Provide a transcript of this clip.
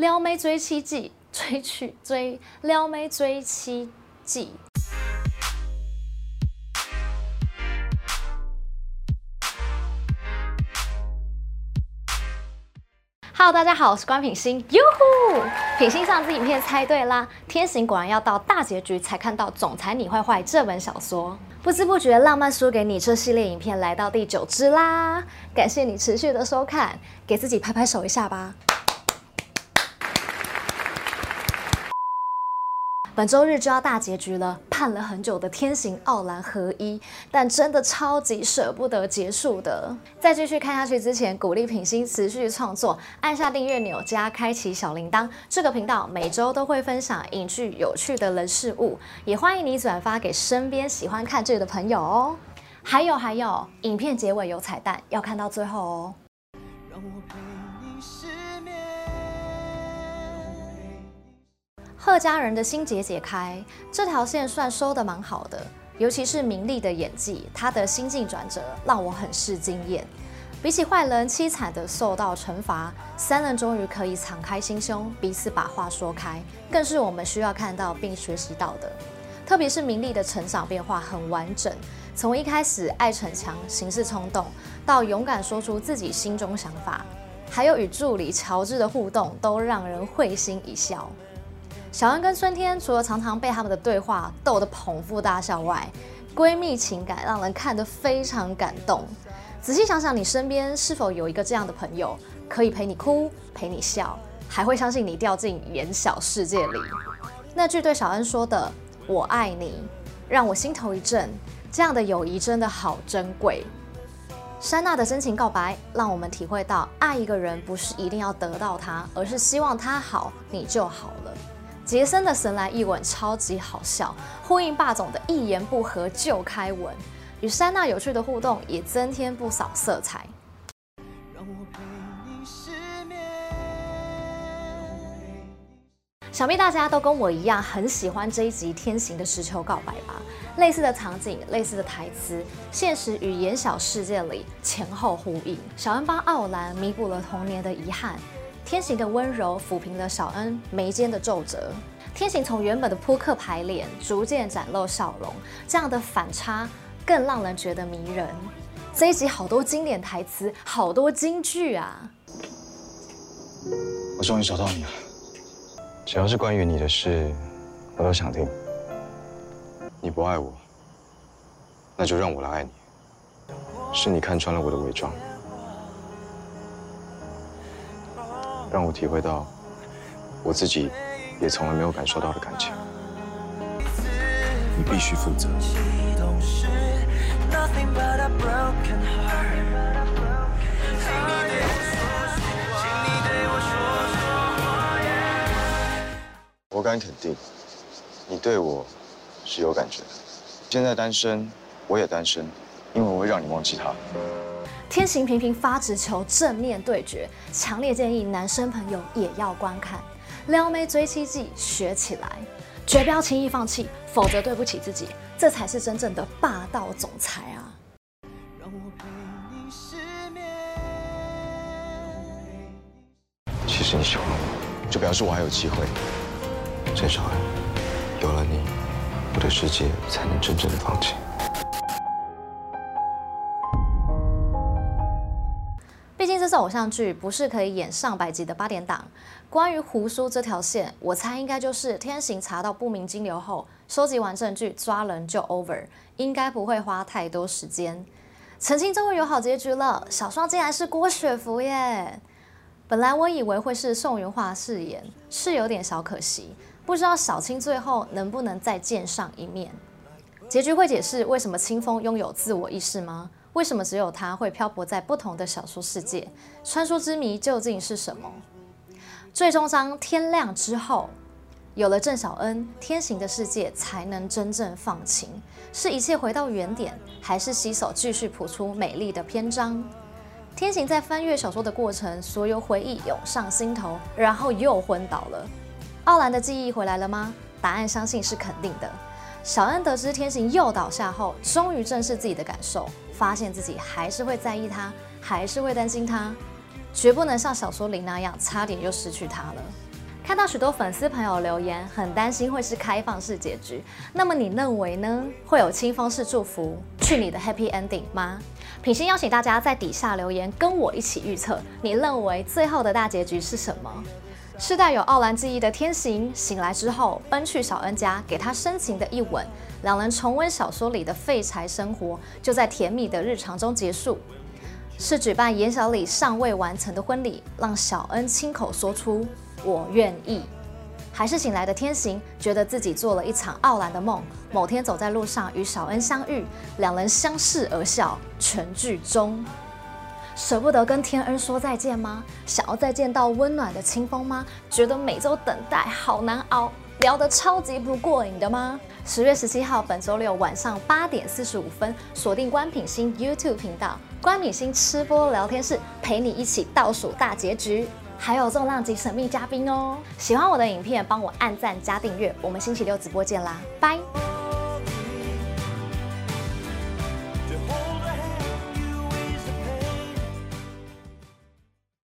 撩妹追妻记，追去追撩妹追妻记。Hello，大家好，我是关品心，哟呼！品心上支影片猜对啦，天行果然要到大结局才看到《总裁你坏坏》这本小说。不知不觉，浪漫输给你这系列影片来到第九支啦，感谢你持续的收看，给自己拍拍手一下吧。本周日就要大结局了，盼了很久的天行奥兰合一，但真的超级舍不得结束的。在继续看下去之前，鼓励品心持续创作，按下订阅钮加开启小铃铛。这个频道每周都会分享影剧有趣的人事物，也欢迎你转发给身边喜欢看剧的朋友哦。还有还有，影片结尾有彩蛋，要看到最后哦。让我陪你失眠贺家人的心结解开，这条线算收得蛮好的，尤其是明丽的演技，她的心境转折让我很是惊艳。比起坏人凄惨的受到惩罚，三人终于可以敞开心胸，彼此把话说开，更是我们需要看到并学习到的。特别是明丽的成长变化很完整，从一开始爱逞强、行事冲动，到勇敢说出自己心中想法，还有与助理乔治的互动，都让人会心一笑。小恩跟春天除了常常被他们的对话逗得捧腹大笑外，闺蜜情感让人看得非常感动。仔细想想，你身边是否有一个这样的朋友，可以陪你哭、陪你笑，还会相信你掉进言小世界里？那句对小恩说的“我爱你”，让我心头一震。这样的友谊真的好珍贵。珊娜的真情告白，让我们体会到爱一个人不是一定要得到他，而是希望他好，你就好了。杰森的神来一吻超级好笑，呼应霸总的一言不合就开吻，与珊娜有趣的互动也增添不少色彩。想必大家都跟我一样很喜欢这一集天行的实球告白吧？类似的场景，类似的台词，现实与言小世界里前后呼应。小恩帮奥兰弥补了童年的遗憾。天行的温柔抚平了小恩眉间的皱褶，天行从原本的扑克牌脸逐渐展露笑容，这样的反差更让人觉得迷人。这一集好多经典台词，好多金句啊！我终于找到你了，只要是关于你的事，我都想听。你不爱我，那就让我来爱你。是你看穿了我的伪装。让我体会到我自己也从来没有感受到的感情。你必须负责。我敢肯定，你对我是有感觉的。现在单身，我也单身，因为我会让你忘记他。天行频频发直球，正面对决，强烈建议男生朋友也要观看《撩妹追妻记》，学起来，绝不要轻易放弃，否则对不起自己，这才是真正的霸道总裁啊！让我陪你失眠其实你喜欢我，就表示我还有机会。郑小恩，有了你，我的世界才能真正的放晴。毕竟这是偶像剧不是可以演上百集的八点档。关于胡叔这条线，我猜应该就是天行查到不明金流后，收集完证据抓人就 over，应该不会花太多时间。澄清终于有好结局了，小双竟然是郭雪芙耶！本来我以为会是宋芸樺饰演，是有点小可惜。不知道小青最后能不能再见上一面？结局会解释为什么清风拥有自我意识吗？为什么只有他会漂泊在不同的小说世界？穿梭之谜究竟是什么？最终章天亮之后，有了郑小恩，天行的世界才能真正放晴。是一切回到原点，还是洗手继续谱出美丽的篇章？天行在翻阅小说的过程，所有回忆涌上心头，然后又昏倒了。奥兰的记忆回来了吗？答案相信是肯定的。小恩得知天行又倒下后，终于正视自己的感受。发现自己还是会在意他，还是会担心他，绝不能像小说里那样差点又失去他了。看到许多粉丝朋友留言，很担心会是开放式结局。那么你认为呢？会有清风式祝福，去你的 Happy Ending 吗？品心邀请大家在底下留言，跟我一起预测，你认为最后的大结局是什么？是带有奥兰记忆的天行醒来之后，奔去小恩家，给他深情的一吻，两人重温小说里的废柴生活，就在甜蜜的日常中结束。是举办严小李尚未完成的婚礼，让小恩亲口说出“我愿意”，还是醒来的天行觉得自己做了一场傲兰的梦？某天走在路上与小恩相遇，两人相视而笑，全剧终。舍不得跟天恩说再见吗？想要再见到温暖的清风吗？觉得每周等待好难熬，聊得超级不过瘾的吗？十月十七号，本周六晚上八点四十五分，锁定关品星 YouTube 频道，关品星吃播聊天室，陪你一起倒数大结局，还有重量级神秘嘉宾哦！喜欢我的影片，帮我按赞加订阅，我们星期六直播见啦，拜！